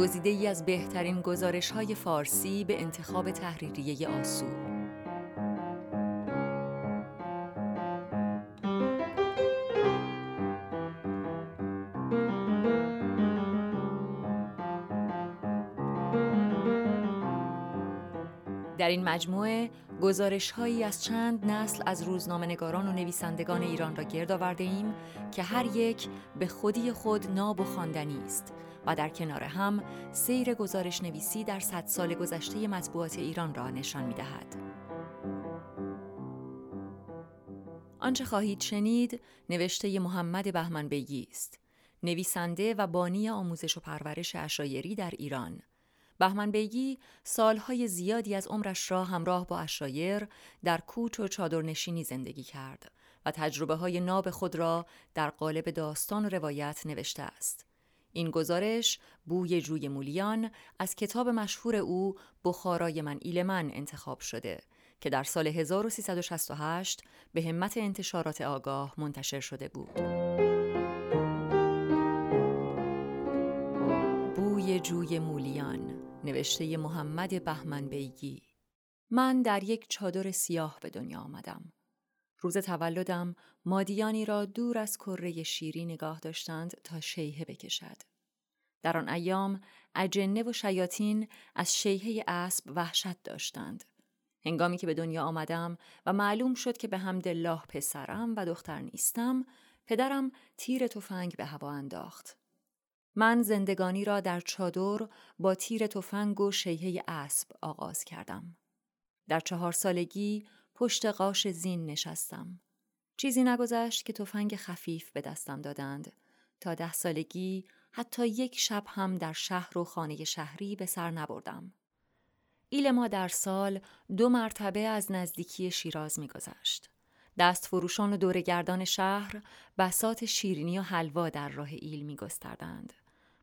گزیده ای از بهترین گزارش های فارسی به انتخاب تحریریه آسو در این مجموعه گزارش هایی از چند نسل از روزنامه نگاران و نویسندگان ایران را گرد آورده ایم که هر یک به خودی خود ناب و خواندنی است و در کنار هم سیر گزارش نویسی در صد سال گذشته مطبوعات ایران را نشان می دهد. آنچه خواهید شنید نوشته محمد بهمن بیگی است. نویسنده و بانی آموزش و پرورش اشایری در ایران بهمن بیگی سالهای زیادی از عمرش را همراه با اشایر در کوچ و چادرنشینی زندگی کرد و تجربه های ناب خود را در قالب داستان و روایت نوشته است. این گزارش بوی جوی مولیان از کتاب مشهور او بخارای من ایل من انتخاب شده که در سال 1368 به همت انتشارات آگاه منتشر شده بود. بوی جوی مولیان نوشته محمد بهمن بیگی من در یک چادر سیاه به دنیا آمدم. روز تولدم مادیانی را دور از کره شیری نگاه داشتند تا شیهه بکشد. در آن ایام اجنه و شیاطین از شیهه اسب وحشت داشتند. هنگامی که به دنیا آمدم و معلوم شد که به حمد الله پسرم و دختر نیستم، پدرم تیر تفنگ به هوا انداخت. من زندگانی را در چادر با تیر تفنگ و شیهه اسب آغاز کردم. در چهار سالگی پشت قاش زین نشستم. چیزی نگذشت که تفنگ خفیف به دستم دادند. تا ده سالگی حتی یک شب هم در شهر و خانه شهری به سر نبردم. ایل ما در سال دو مرتبه از نزدیکی شیراز میگذشت. دست فروشان و دورگردان شهر بسات شیرینی و حلوا در راه ایل می گستردند.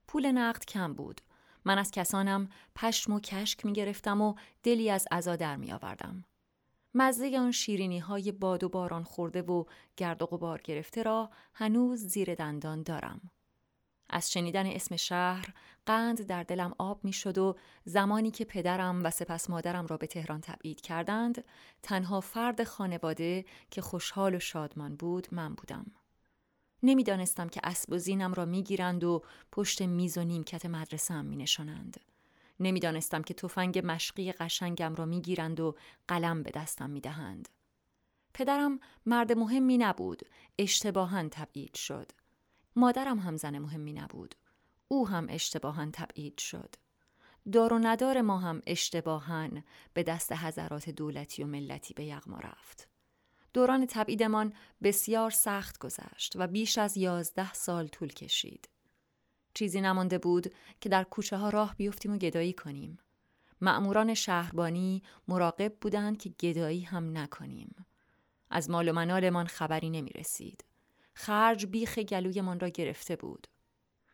پول نقد کم بود. من از کسانم پشم و کشک می گرفتم و دلی از عزا در می آوردم. مزه آن شیرینی های باد و باران خورده و گرد و غبار گرفته را هنوز زیر دندان دارم. از شنیدن اسم شهر قند در دلم آب می شد و زمانی که پدرم و سپس مادرم را به تهران تبعید کردند تنها فرد خانواده که خوشحال و شادمان بود من بودم. نمی‌دانستم که اسب و زینم را می‌گیرند و پشت میز و نیمکت مدرسه هم می نشانند. نمی‌دانستم که تفنگ مشقی قشنگم را می‌گیرند و قلم به دستم می‌دهند. پدرم مرد مهمی نبود، اشتباها تبعید شد. مادرم هم زن مهمی نبود. او هم اشتباها تبعید شد. دار و ندار ما هم اشتباها به دست حضرات دولتی و ملتی به یغما رفت. دوران تبعیدمان بسیار سخت گذشت و بیش از یازده سال طول کشید. چیزی نمانده بود که در کوچه ها راه بیفتیم و گدایی کنیم. مأموران شهربانی مراقب بودند که گدایی هم نکنیم. از مال و منالمان خبری نمی رسید. خرج بیخ گلویمان را گرفته بود.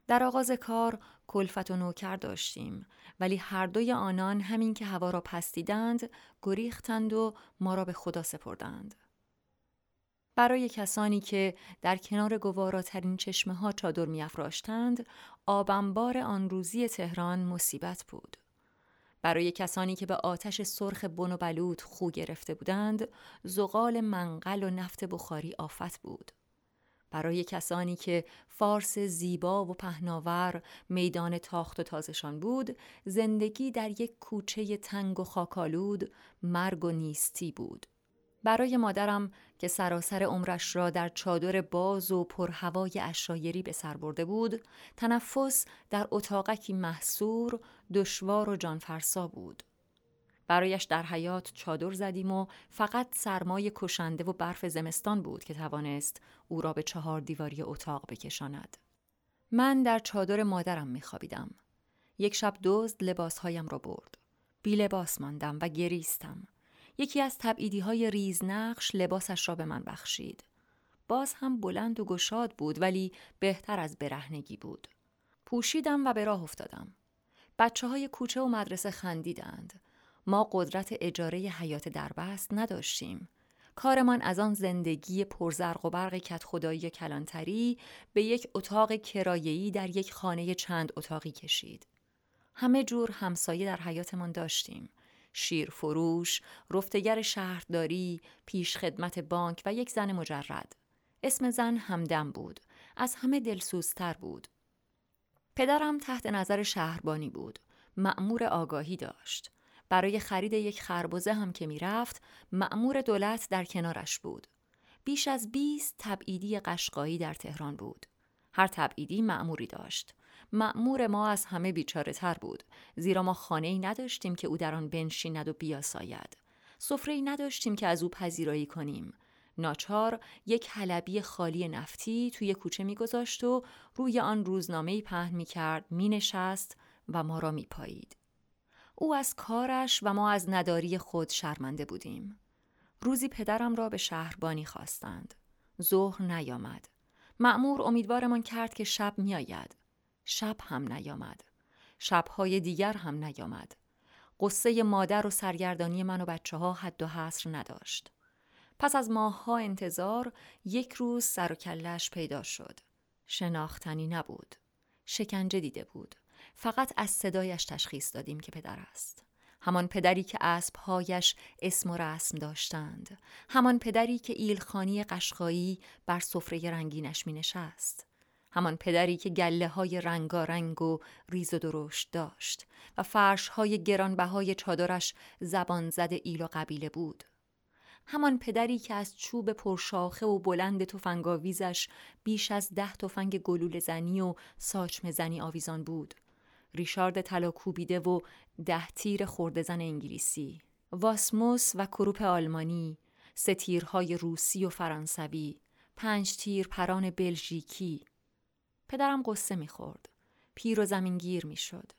در آغاز کار کلفت و نوکر داشتیم ولی هر دوی آنان همین که هوا را پستیدند گریختند و ما را به خدا سپردند. برای کسانی که در کنار گواراترین چشمه ها چادر میافراشتند آبنبار آن روزی تهران مصیبت بود. برای کسانی که به آتش سرخ بن و بلود خو گرفته بودند، زغال منقل و نفت بخاری آفت بود. برای کسانی که فارس زیبا و پهناور میدان تاخت و تازشان بود، زندگی در یک کوچه تنگ و خاکالود مرگ و نیستی بود. برای مادرم که سراسر عمرش را در چادر باز و پرهوای اشایری به سر برده بود تنفس در اتاقکی محصور دشوار و جانفرسا بود. برایش در حیات چادر زدیم و فقط سرمای کشنده و برف زمستان بود که توانست او را به چهار دیواری اتاق بکشاند. من در چادر مادرم میخوابیدم. یک شب دزد لباسهایم را برد. بی لباس ماندم و گریستم. یکی از تبعیدی های ریزنقش لباسش را به من بخشید. باز هم بلند و گشاد بود ولی بهتر از برهنگی بود. پوشیدم و به راه افتادم. بچه های کوچه و مدرسه خندیدند. ما قدرت اجاره حیات دربست نداشتیم. کارمان از آن زندگی پرزرق و برق کت خدایی کلانتری به یک اتاق کرایه‌ای در یک خانه چند اتاقی کشید. همه جور همسایه در حیاتمان داشتیم. شیر فروش، رفتگر شهرداری، پیش خدمت بانک و یک زن مجرد. اسم زن همدم بود. از همه دلسوزتر بود. پدرم تحت نظر شهربانی بود. مأمور آگاهی داشت. برای خرید یک خربزه هم که می‌رفت مأمور دولت در کنارش بود. بیش از 20 تبعیدی قشقایی در تهران بود. هر تبعیدی مأموری داشت. مأمور ما از همه بیچاره تر بود زیرا ما خانه ای نداشتیم که او در آن بنشیند و بیاساید. سفره ای نداشتیم که از او پذیرایی کنیم. ناچار یک حلبی خالی نفتی توی کوچه میگذاشت و روی آن روزنامه پهن می کرد می نشست و ما را می پایید. او از کارش و ما از نداری خود شرمنده بودیم. روزی پدرم را به شهربانی خواستند. ظهر نیامد. معمور امیدوارمان کرد که شب میآید. شب هم نیامد. شبهای دیگر هم نیامد. قصه مادر و سرگردانی من و بچه ها حد و حصر نداشت. پس از ماهها انتظار یک روز سر و کلش پیدا شد. شناختنی نبود. شکنجه دیده بود. فقط از صدایش تشخیص دادیم که پدر است. همان پدری که اسبهایش اسم و رسم داشتند. همان پدری که ایلخانی قشقایی بر سفره رنگینش می نشست. همان پدری که گله های رنگارنگ و ریز و درشت داشت و فرش های گرانبهای چادرش زبان زده ایل و قبیله بود. همان پدری که از چوب پرشاخه و بلند تفنگاویزش بیش از ده تفنگ گلول زنی و ساچم زنی آویزان بود. ریشارد طلا کوبیده و ده تیر خورده زن انگلیسی. واسموس و کروپ آلمانی، سه تیرهای روسی و فرانسوی، پنج تیر پران بلژیکی. پدرم قصه می‌خورد. پیر و زمینگیر می‌شد.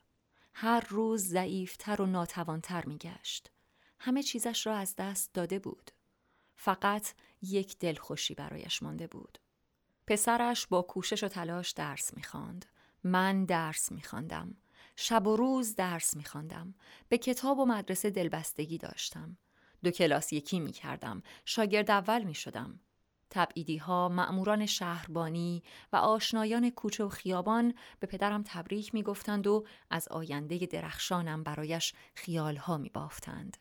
هر روز ضعیفتر و ناتوانتر میگشت. همه چیزش را از دست داده بود. فقط یک دلخوشی برایش مانده بود. پسرش با کوشش و تلاش درس می‌خواند. من درس میخواندم. شب و روز درس میخواندم. به کتاب و مدرسه دلبستگی داشتم. دو کلاس یکی می‌کردم. شاگرد اول می‌شدم. تبعیدی ها، مأموران شهربانی و آشنایان کوچه و خیابان به پدرم تبریک می‌گفتند و از آینده درخشانم برایش خیالها می بافتند.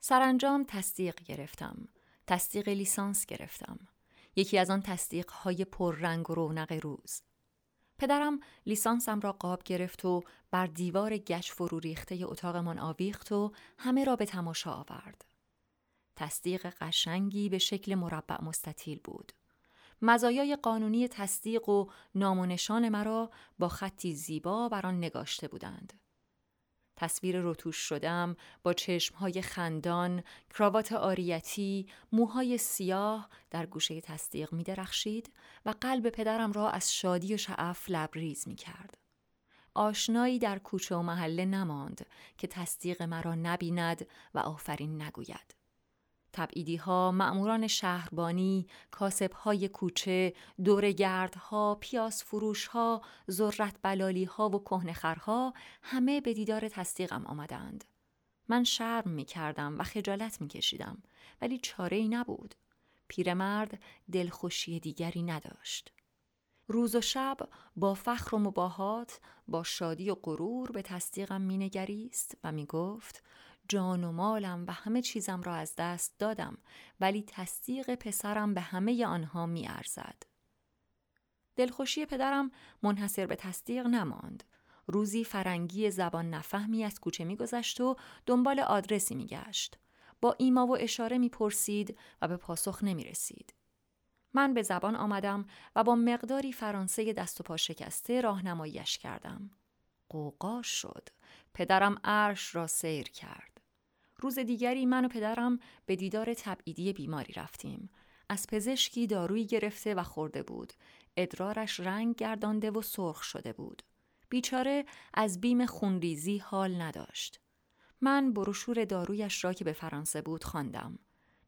سرانجام تصدیق گرفتم. تصدیق لیسانس گرفتم. یکی از آن تصدیق های پررنگ و رونق روز. پدرم لیسانسم را قاب گرفت و بر دیوار گچ فرو ریخته اتاقمان آویخت و همه را به تماشا آورد. تصدیق قشنگی به شکل مربع مستطیل بود. مزایای قانونی تصدیق و نام و نشان مرا با خطی زیبا بر آن نگاشته بودند. تصویر روتوش شدم با چشمهای خندان، کراوات آریتی، موهای سیاه در گوشه تصدیق می درخشید و قلب پدرم را از شادی و شعف لبریز می کرد. آشنایی در کوچه و محله نماند که تصدیق مرا نبیند و آفرین نگوید. تبعیدی ها، مأموران شهربانی، کاسب های کوچه، دورگردها، پیاس فروش ها، ذرت بلالی ها و کهنخرها همه به دیدار تصدیقم آمدند. من شرم می کردم و خجالت می کشیدم ولی چاره ای نبود. پیرمرد دلخوشی دیگری نداشت. روز و شب با فخر و مباهات با شادی و غرور به تصدیقم مینگریست و می‌گفت جان و مالم و همه چیزم را از دست دادم ولی تصدیق پسرم به همه آنها می ارزد. دلخوشی پدرم منحصر به تصدیق نماند. روزی فرنگی زبان نفهمی از کوچه میگذشت و دنبال آدرسی میگشت. با ایما و اشاره می‌پرسید و به پاسخ نمی رسید. من به زبان آمدم و با مقداری فرانسه دست و پا شکسته راهنماییش کردم. قوقا شد. پدرم عرش را سیر کرد. روز دیگری من و پدرم به دیدار تبعیدی بیماری رفتیم. از پزشکی دارویی گرفته و خورده بود. ادرارش رنگ گردانده و سرخ شده بود. بیچاره از بیم خونریزی حال نداشت. من بروشور دارویش را که به فرانسه بود خواندم.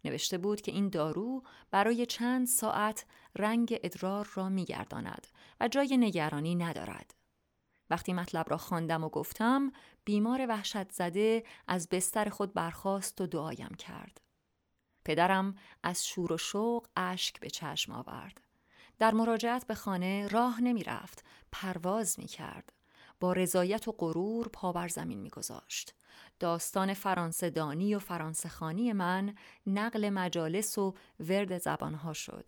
نوشته بود که این دارو برای چند ساعت رنگ ادرار را میگرداند و جای نگرانی ندارد. وقتی مطلب را خواندم و گفتم بیمار وحشت زده از بستر خود برخاست و دعایم کرد. پدرم از شور و شوق اشک به چشم آورد. در مراجعت به خانه راه نمی رفت، پرواز می کرد. با رضایت و غرور پا بر زمین میگذاشت داستان فرانسه دانی و فرانسه خانی من نقل مجالس و ورد زبانها شد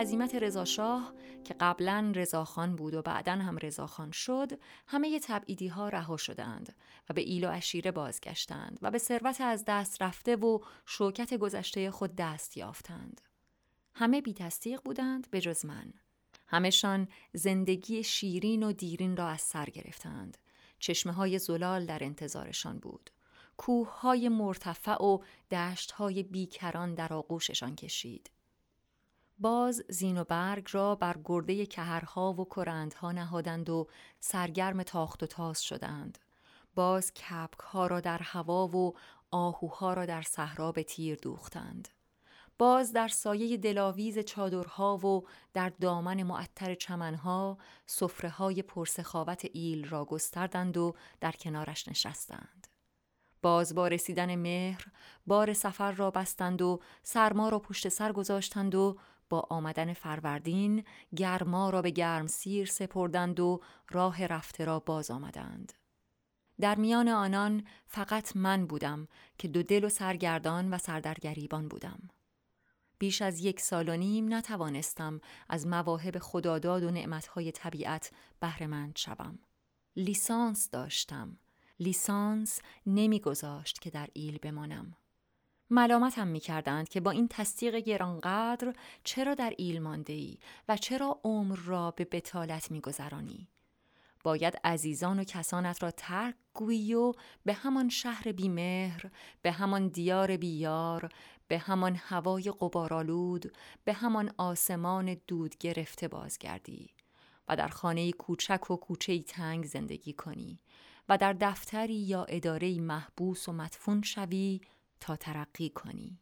عزیمت رضاشاه که قبلا رضاخان بود و بعدا هم رضاخان شد همه تبعیدی ها رها شدند و به ایل و اشیره بازگشتند و به ثروت از دست رفته و شوکت گذشته خود دست یافتند. همه بی تصدیق بودند به جز من. همهشان زندگی شیرین و دیرین را از سر گرفتند چشمه های زلال در انتظارشان بود. کوه های مرتفع و دشت های بیکران در آغوششان کشید. باز زین و برگ را بر گرده کهرها و کرندها نهادند و سرگرم تاخت و تاز شدند. باز کپک ها را در هوا و آهوها را در صحرا به تیر دوختند. باز در سایه دلاویز چادرها و در دامن معطر چمنها صفره های پرسخاوت ایل را گستردند و در کنارش نشستند. باز با رسیدن مهر بار سفر را بستند و سرما را پشت سر گذاشتند و با آمدن فروردین گرما را به گرم سیر سپردند و راه رفته را باز آمدند. در میان آنان فقط من بودم که دو دل و سرگردان و سردرگریبان بودم. بیش از یک سال و نیم نتوانستم از مواهب خداداد و نعمتهای طبیعت بهرهمند شوم. لیسانس داشتم. لیسانس نمیگذاشت که در ایل بمانم. می کردند که با این تصدیق گرانقدر چرا در ایل مانده ای و چرا عمر را به بتالت می گذرانی؟ باید عزیزان و کسانت را ترک گویی و به همان شهر بیمهر، به همان دیار بیار، به همان هوای قبارالود، به همان آسمان دود گرفته بازگردی و در خانه کوچک و کوچه تنگ زندگی کنی و در دفتری یا اداره محبوس و مدفون شوی تا ترقی کنی.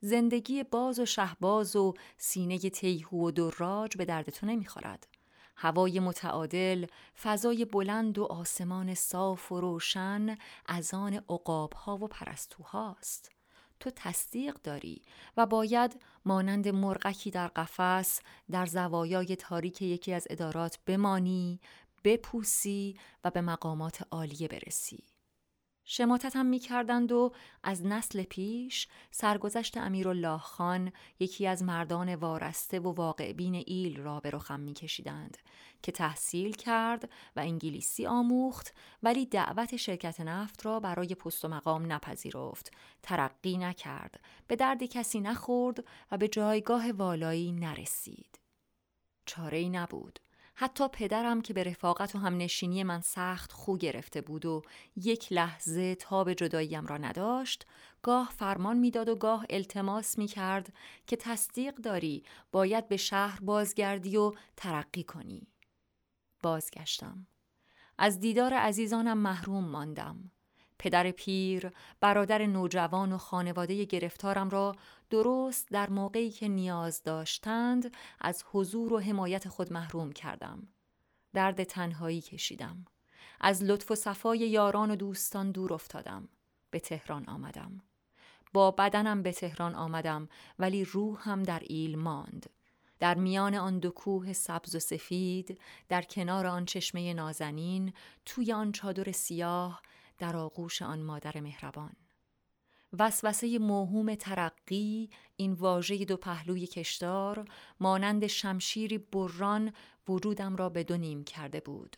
زندگی باز و شهباز و سینه تیهو و دراج به درد تو نمی‌خورد. هوای متعادل، فضای بلند و آسمان صاف و روشن از آن عقابها و پرستوهاست. تو تصدیق داری و باید مانند مرغکی در قفس در زوایای تاریک یکی از ادارات بمانی، بپوسی و به مقامات عالیه برسی. شماتتم می کردند و از نسل پیش سرگذشت امیرالله خان یکی از مردان وارسته و واقع بین ایل را به رخم می کشیدند که تحصیل کرد و انگلیسی آموخت ولی دعوت شرکت نفت را برای پست و مقام نپذیرفت. ترقی نکرد به درد کسی نخورد و به جایگاه والایی نرسید. چاره ای نبود. حتی پدرم که به رفاقت و همنشینی من سخت خو گرفته بود و یک لحظه تا به جداییم را نداشت گاه فرمان می‌داد و گاه التماس می کرد که تصدیق داری باید به شهر بازگردی و ترقی کنی. بازگشتم. از دیدار عزیزانم محروم ماندم. پدر پیر، برادر نوجوان و خانواده گرفتارم را درست در موقعی که نیاز داشتند از حضور و حمایت خود محروم کردم. درد تنهایی کشیدم. از لطف و صفای یاران و دوستان دور افتادم. به تهران آمدم. با بدنم به تهران آمدم ولی روحم در ایل ماند. در میان آن دو کوه سبز و سفید، در کنار آن چشمه نازنین، توی آن چادر سیاه، در آغوش آن مادر مهربان وسوسه موهوم ترقی این واژه دو پهلوی کشدار مانند شمشیری بران وجودم را به دو نیم کرده بود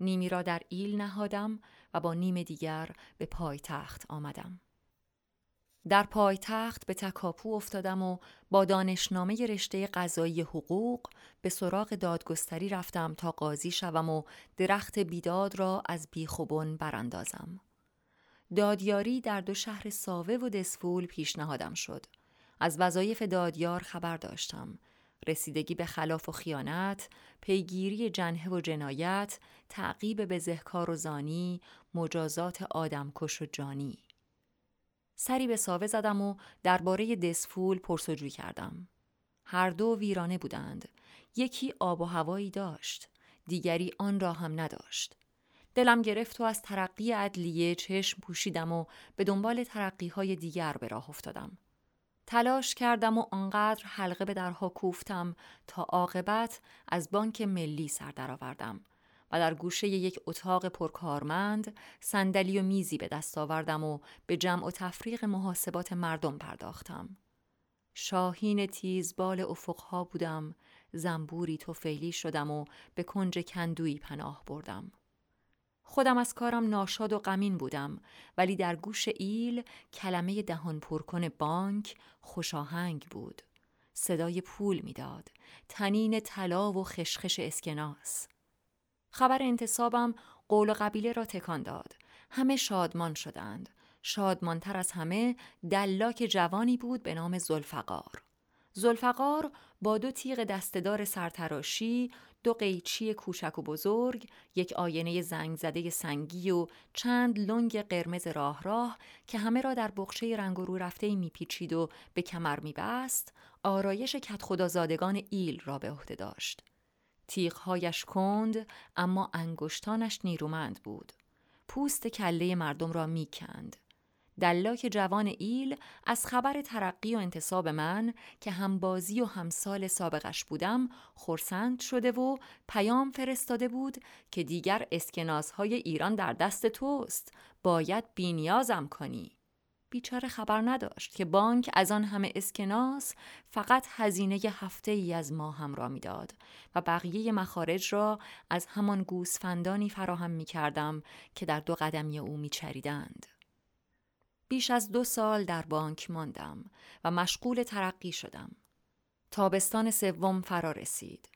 نیمی را در ایل نهادم و با نیم دیگر به پایتخت آمدم در پایتخت به تکاپو افتادم و با دانشنامه رشته قضایی حقوق به سراغ دادگستری رفتم تا قاضی شوم و درخت بیداد را از بیخوبون براندازم. دادیاری در دو شهر ساوه و دسفول پیشنهادم شد. از وظایف دادیار خبر داشتم. رسیدگی به خلاف و خیانت، پیگیری جنه و جنایت، تعقیب بزهکار و زانی، مجازات آدمکش و جانی. سری به ساوه زدم و درباره دسفول پرسجوی کردم. هر دو ویرانه بودند یکی آب و هوایی داشت دیگری آن را هم نداشت دلم گرفت و از ترقی عدلیه چشم پوشیدم و به دنبال ترقی های دیگر به راه افتادم تلاش کردم و آنقدر حلقه به درها کوفتم تا عاقبت از بانک ملی سر درآوردم و در گوشه یک اتاق پرکارمند صندلی و میزی به دست آوردم و به جمع و تفریق محاسبات مردم پرداختم. شاهین تیز بال افقها بودم، زنبوری توفیلی شدم و به کنج کندویی پناه بردم. خودم از کارم ناشاد و غمین بودم ولی در گوش ایل کلمه دهان پرکن بانک خوشاهنگ بود. صدای پول می‌داد. تنین طلا و خشخش اسکناس. خبر انتصابم قول و قبیله را تکان داد. همه شادمان شدند. شادمانتر از همه دلاک جوانی بود به نام زلفقار. زلفقار با دو تیغ دستدار سرتراشی، دو قیچی کوچک و بزرگ، یک آینه زنگ زده سنگی و چند لنگ قرمز راه راه که همه را در بخشه رنگ و رو رفته میپیچید و به کمر میبست، آرایش کت خدازادگان ایل را به عهده داشت. تیغهایش کند اما انگشتانش نیرومند بود. پوست کله مردم را می‌کند. دلاک جوان ایل از خبر ترقی و انتصاب من که هم بازی و هم سال سابقش بودم خورسند شده و پیام فرستاده بود که دیگر اسکناسهای ایران در دست توست باید بینیازم کنی بیچاره خبر نداشت که بانک از آن همه اسکناس فقط هزینه هفته ای از ما هم را می‌داد و بقیه مخارج را از همان گوسفندانی فراهم می کردم که در دو قدمی او می چریدند. بیش از دو سال در بانک ماندم و مشغول ترقی شدم. تابستان سوم فرا رسید.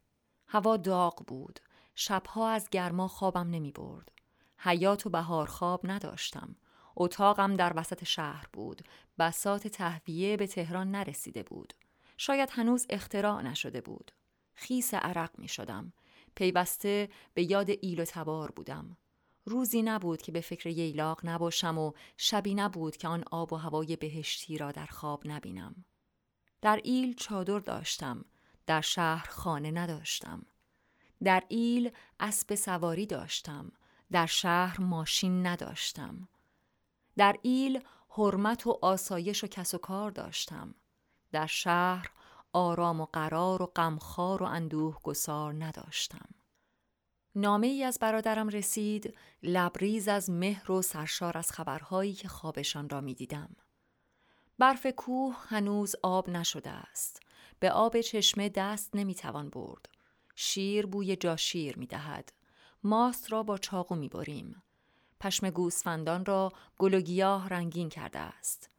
هوا داغ بود. شبها از گرما خوابم نمی برد. حیات و بهار خواب نداشتم. اتاقم در وسط شهر بود. بسات تهویه به تهران نرسیده بود. شاید هنوز اختراع نشده بود. خیس عرق می شدم. پیوسته به یاد ایل و تبار بودم. روزی نبود که به فکر ییلاق نباشم و شبی نبود که آن آب و هوای بهشتی را در خواب نبینم. در ایل چادر داشتم، در شهر خانه نداشتم. در ایل اسب سواری داشتم، در شهر ماشین نداشتم. در ایل حرمت و آسایش و کس و کار داشتم. در شهر آرام و قرار و غمخوار و اندوه گسار نداشتم. نامه ای از برادرم رسید لبریز از مهر و سرشار از خبرهایی که خوابشان را می دیدم. برف کوه هنوز آب نشده است. به آب چشمه دست نمی توان برد. شیر بوی جاشیر می دهد. ماست را با چاقو می بریم. پشم گوسفندان را گل و گیاه رنگین کرده است.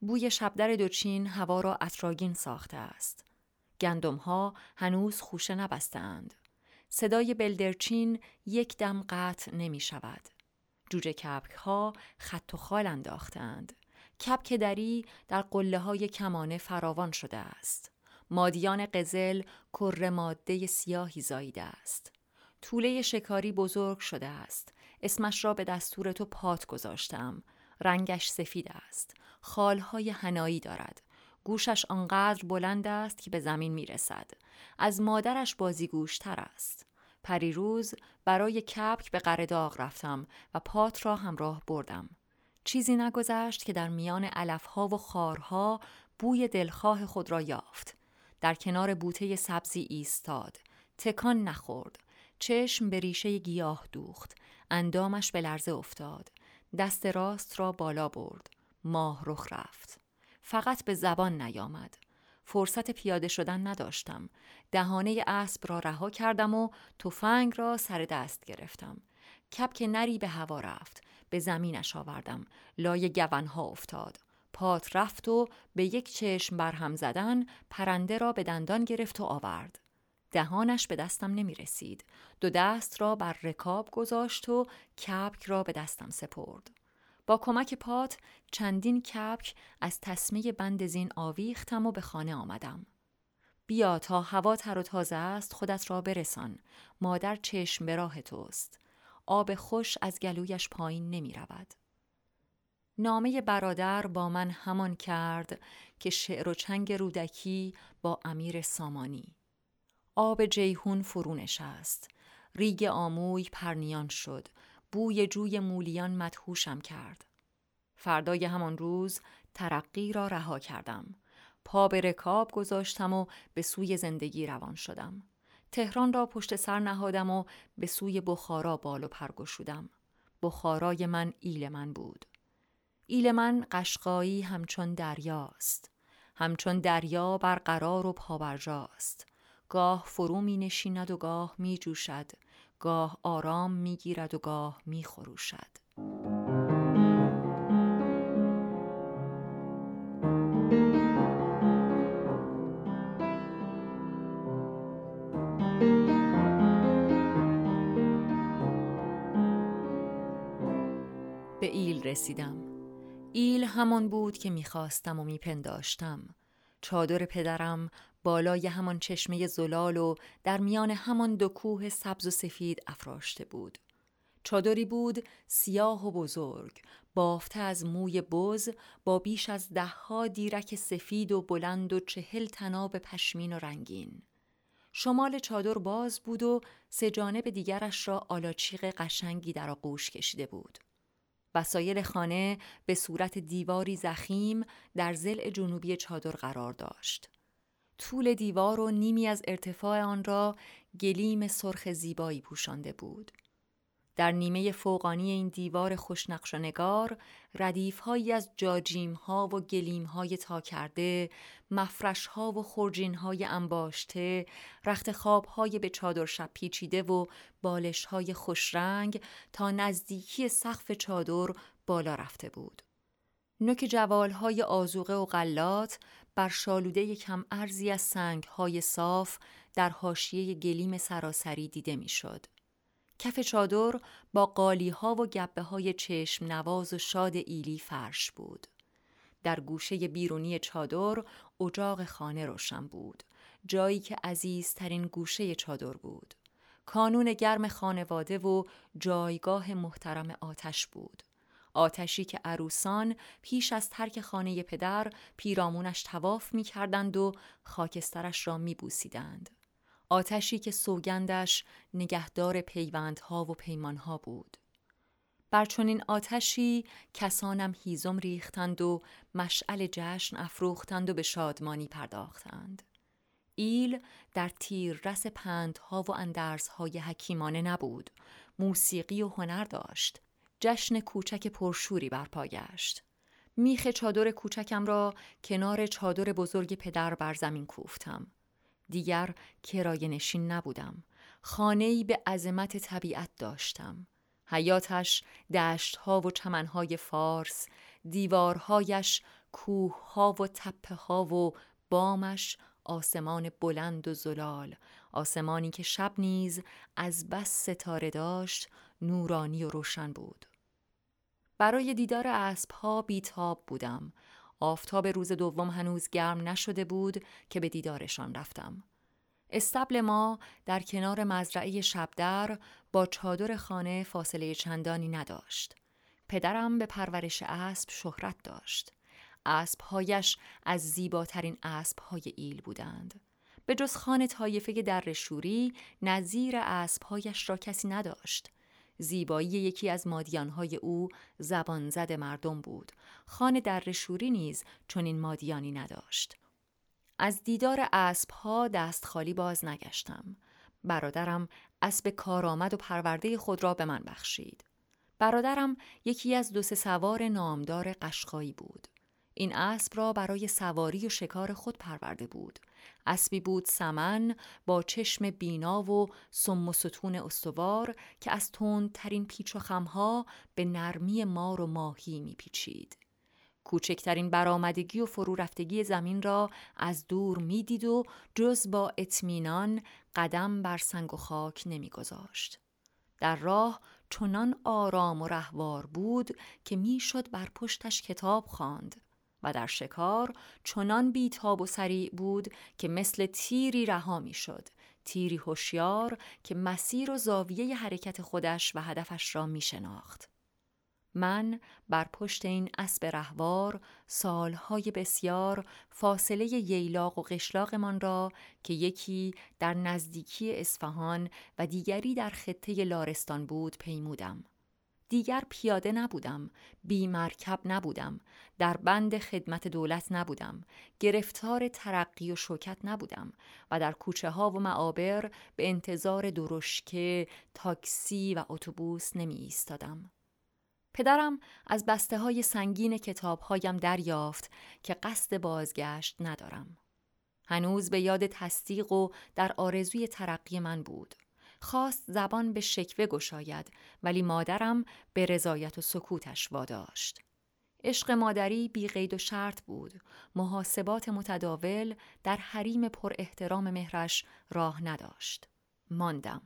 بوی شبدر دوچین هوا را اطراگین ساخته است. گندم ها هنوز خوشه نبستند. صدای بلدرچین یک دم قطع نمی شود. جوجه کپک ها خط و خال انداختند. کپک دری در قله های کمانه فراوان شده است. مادیان قزل کر ماده سیاهی زاییده است. طوله شکاری بزرگ شده است. اسمش را به دستور تو پات گذاشتم. رنگش سفید است. خالهای هنایی دارد. گوشش آنقدر بلند است که به زمین می رسد. از مادرش بازیگوشتر است. پریروز برای کپک به قرداغ رفتم و پات را همراه بردم. چیزی نگذشت که در میان علفها و خارها بوی دلخواه خود را یافت. در کنار بوته سبزی ایستاد. تکان نخورد. چشم به ریشه گیاه دوخت. اندامش به لرزه افتاد. دست راست را بالا برد. ماه رخ رفت. فقط به زبان نیامد. فرصت پیاده شدن نداشتم. دهانه اسب را رها کردم و تفنگ را سر دست گرفتم. کپک نری به هوا رفت. به زمینش آوردم. لای گونها افتاد. پات رفت و به یک چشم برهم زدن پرنده را به دندان گرفت و آورد. دهانش به دستم نمی رسید. دو دست را بر رکاب گذاشت و کپک را به دستم سپرد. با کمک پات چندین کپک از تسمه بند زین آویختم و به خانه آمدم. بیا تا هوا تر و تازه است خودت را برسان. مادر چشم به راه توست. آب خوش از گلویش پایین نمی رود. نامه برادر با من همان کرد که شعر و چنگ رودکی با امیر سامانی آب جیهون فرو نشست ریگ آموی پرنیان شد بوی جوی مولیان مدهوشم کرد. فردای همان روز ترقی را رها کردم. پا به رکاب گذاشتم و به سوی زندگی روان شدم. تهران را پشت سر نهادم و به سوی بخارا بال و پر شدم بخارای من ایل من بود. ایل من قشقایی همچون دریاست. همچون دریا برقرار و پابرجاست. گاه فرو می نشیند و گاه می جوشد. گاه آرام می گیرد و گاه می خروشد به ایل رسیدم. ایل همان بود که می‌خواستم و میپنداشتم. چادر پدرم بالای همان چشمه زلال و در میان همان دو کوه سبز و سفید افراشته بود. چادری بود سیاه و بزرگ بافته از موی بز با بیش از دهها دیرک سفید و بلند و چهل تناب پشمین و رنگین. شمال چادر باز بود و سه جانب دیگرش را آلاچیق قشنگی در آغوش کشیده بود. وسایل خانه به صورت دیواری زخیم در زل جنوبی چادر قرار داشت. طول دیوار و نیمی از ارتفاع آن را گلیم سرخ زیبایی پوشانده بود. در نیمه فوقانی این دیوار خوشنقش و نگار ردیف هایی از جاجیم ها و گلیم های تا کرده، مفرش ها و خورجین های انباشته، رخت خواب های به چادر شب پیچیده و بالش های خوشرنگ تا نزدیکی سقف چادر بالا رفته بود. نوک جوال های آزوقه و غلات بر شالوده کم ارزی از سنگ های صاف در حاشیه گلیم سراسری دیده می‌شد. کف چادر با قالی ها و گبه های چشم نواز و شاد ایلی فرش بود. در گوشه بیرونی چادر اجاق خانه روشن بود. جایی که عزیزترین گوشه چادر بود. کانون گرم خانواده و جایگاه محترم آتش بود. آتشی که عروسان پیش از ترک خانه پدر پیرامونش تواف می کردند و خاکسترش را می بوسیدند. آتشی که سوگندش نگهدار پیوندها و پیمانها بود. بر چنین آتشی کسانم هیزم ریختند و مشعل جشن افروختند و به شادمانی پرداختند. ایل در تیر رس پندها و اندرزهای حکیمانه نبود. موسیقی و هنر داشت. جشن کوچک پرشوری برپا گشت. میخ چادر کوچکم را کنار چادر بزرگ پدر بر زمین کوفتم. دیگر کرایه نشین نبودم. خانه‌ای به عظمت طبیعت داشتم. حیاتش دشتها و چمنهای فارس، دیوارهایش کوهها و تپه ها و بامش آسمان بلند و زلال آسمانی که شب نیز از بس ستاره داشت نورانی و روشن بود برای دیدار اسبها بیتاب بودم آفتاب روز دوم هنوز گرم نشده بود که به دیدارشان رفتم. استبل ما در کنار مزرعه شبدر با چادر خانه فاصله چندانی نداشت. پدرم به پرورش اسب شهرت داشت. اسبهایش از زیباترین اسبهای ایل بودند. به جز خان طایفه در شوری نظیر اسبهایش را کسی نداشت. زیبایی یکی از مادیانهای او زبان زد مردم بود. خان در شوری نیز چنین مادیانی نداشت. از دیدار اسبها دست خالی باز نگشتم. برادرم اسب کارآمد و پرورده خود را به من بخشید. برادرم یکی از دو سوار نامدار قشقایی بود. این اسب را برای سواری و شکار خود پرورده بود. اسبی بود سمن با چشم بینا و سم و ستون استوار که از ترین پیچ و خمها به نرمی مار و ماهی میپیچید. کوچکترین برآمدگی و فرو رفتگی زمین را از دور می‌دید و جز با اطمینان قدم بر سنگ و خاک نمیگذاشت. در راه چنان آرام و رهوار بود که می‌شد بر پشتش کتاب خواند. و در شکار چنان بیتاب و سریع بود که مثل تیری رها می شد. تیری هوشیار که مسیر و زاویه حرکت خودش و هدفش را می شناخت. من بر پشت این اسب رهوار سالهای بسیار فاصله ییلاق و قشلاقمان را که یکی در نزدیکی اصفهان و دیگری در خطه لارستان بود پیمودم. دیگر پیاده نبودم، بی مرکب نبودم، در بند خدمت دولت نبودم، گرفتار ترقی و شوکت نبودم و در کوچه ها و معابر به انتظار درشکه، تاکسی و اتوبوس نمی ایستادم. پدرم از بسته های سنگین کتاب هایم دریافت که قصد بازگشت ندارم. هنوز به یاد تصدیق و در آرزوی ترقی من بود. خواست زبان به شکوه گشاید ولی مادرم به رضایت و سکوتش واداشت. عشق مادری بی قید و شرط بود. محاسبات متداول در حریم پر احترام مهرش راه نداشت. ماندم.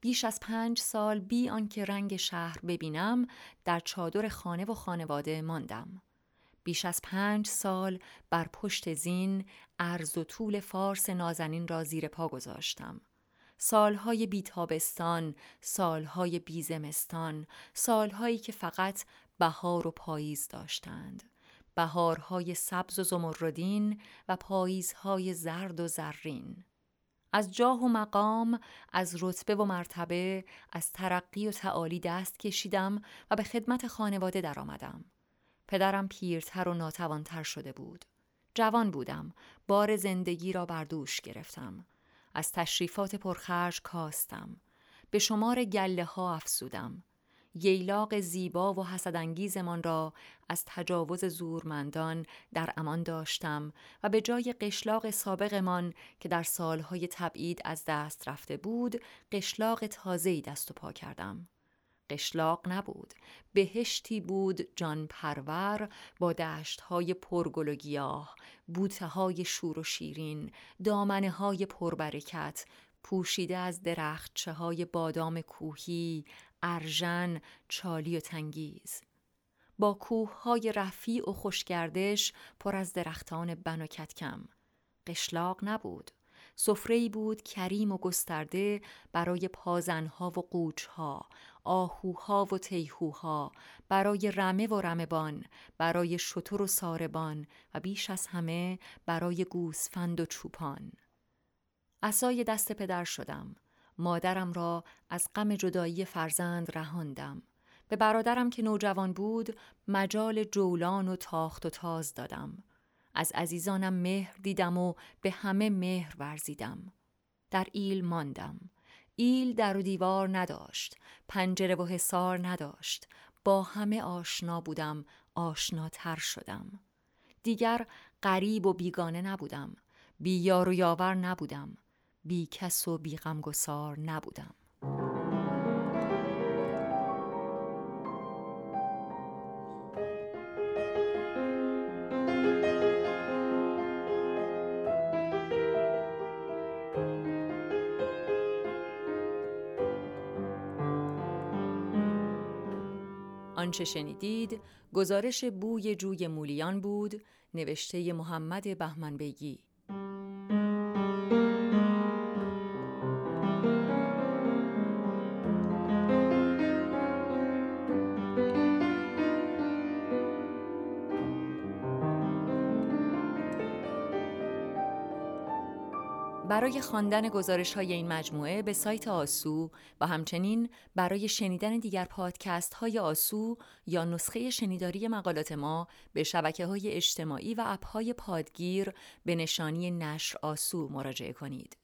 بیش از پنج سال بی آنکه رنگ شهر ببینم در چادر خانه و خانواده ماندم. بیش از پنج سال بر پشت زین عرض و طول فارس نازنین را زیر پا گذاشتم. سالهای بیتابستان، سالهای بیزمستان، سالهایی که فقط بهار و پاییز داشتند. بهارهای سبز و زمردین و پاییزهای زرد و زرین. از جاه و مقام، از رتبه و مرتبه، از ترقی و تعالی دست کشیدم و به خدمت خانواده درآمدم. پدرم پیرتر و ناتوانتر شده بود. جوان بودم، بار زندگی را بر دوش گرفتم. از تشریفات پرخرج کاستم. به شمار گله ها افسودم. ییلاق زیبا و حسدانگیزمان را از تجاوز زورمندان در امان داشتم و به جای قشلاق سابقمان که در سالهای تبعید از دست رفته بود قشلاق تازه‌ای دست و پا کردم قشلاق نبود. بهشتی بود جان پرور با دشتهای پرگل و گیاه بوته های شور و شیرین دامنه های پربرکت پوشیده از درختچه های بادام کوهی ارژن، چالی و تنگیز. با کوه های رفیع و خوشگردش پر از درختان بن و کتکم. قشلاق نبود. سفره بود کریم و گسترده برای پازنها و قوچها، آهوها و تیهوها، برای رمه و رمبان، برای شتر و ساربان و بیش از همه برای گوسفند و چوپان. اسای دست پدر شدم. مادرم را از غم جدایی فرزند رهاندم. به برادرم که نوجوان بود مجال جولان و تاخت و تاز دادم. از عزیزانم مهر دیدم و به همه مهر ورزیدم. در ایل ماندم. ایل در و دیوار نداشت. پنجره و حصار نداشت. با همه آشنا بودم. آشناتر شدم. دیگر غریب و بیگانه نبودم. بیار و یاور نبودم. بی کس و بی غمگسار نبودم. آنچه شنیدید گزارش بوی جوی مولیان بود نوشته محمد بهمن برای خواندن گزارش های این مجموعه به سایت آسو و همچنین برای شنیدن دیگر پادکست های آسو یا نسخه شنیداری مقالات ما به شبکه های اجتماعی و اپ های پادگیر به نشانی نشر آسو مراجعه کنید.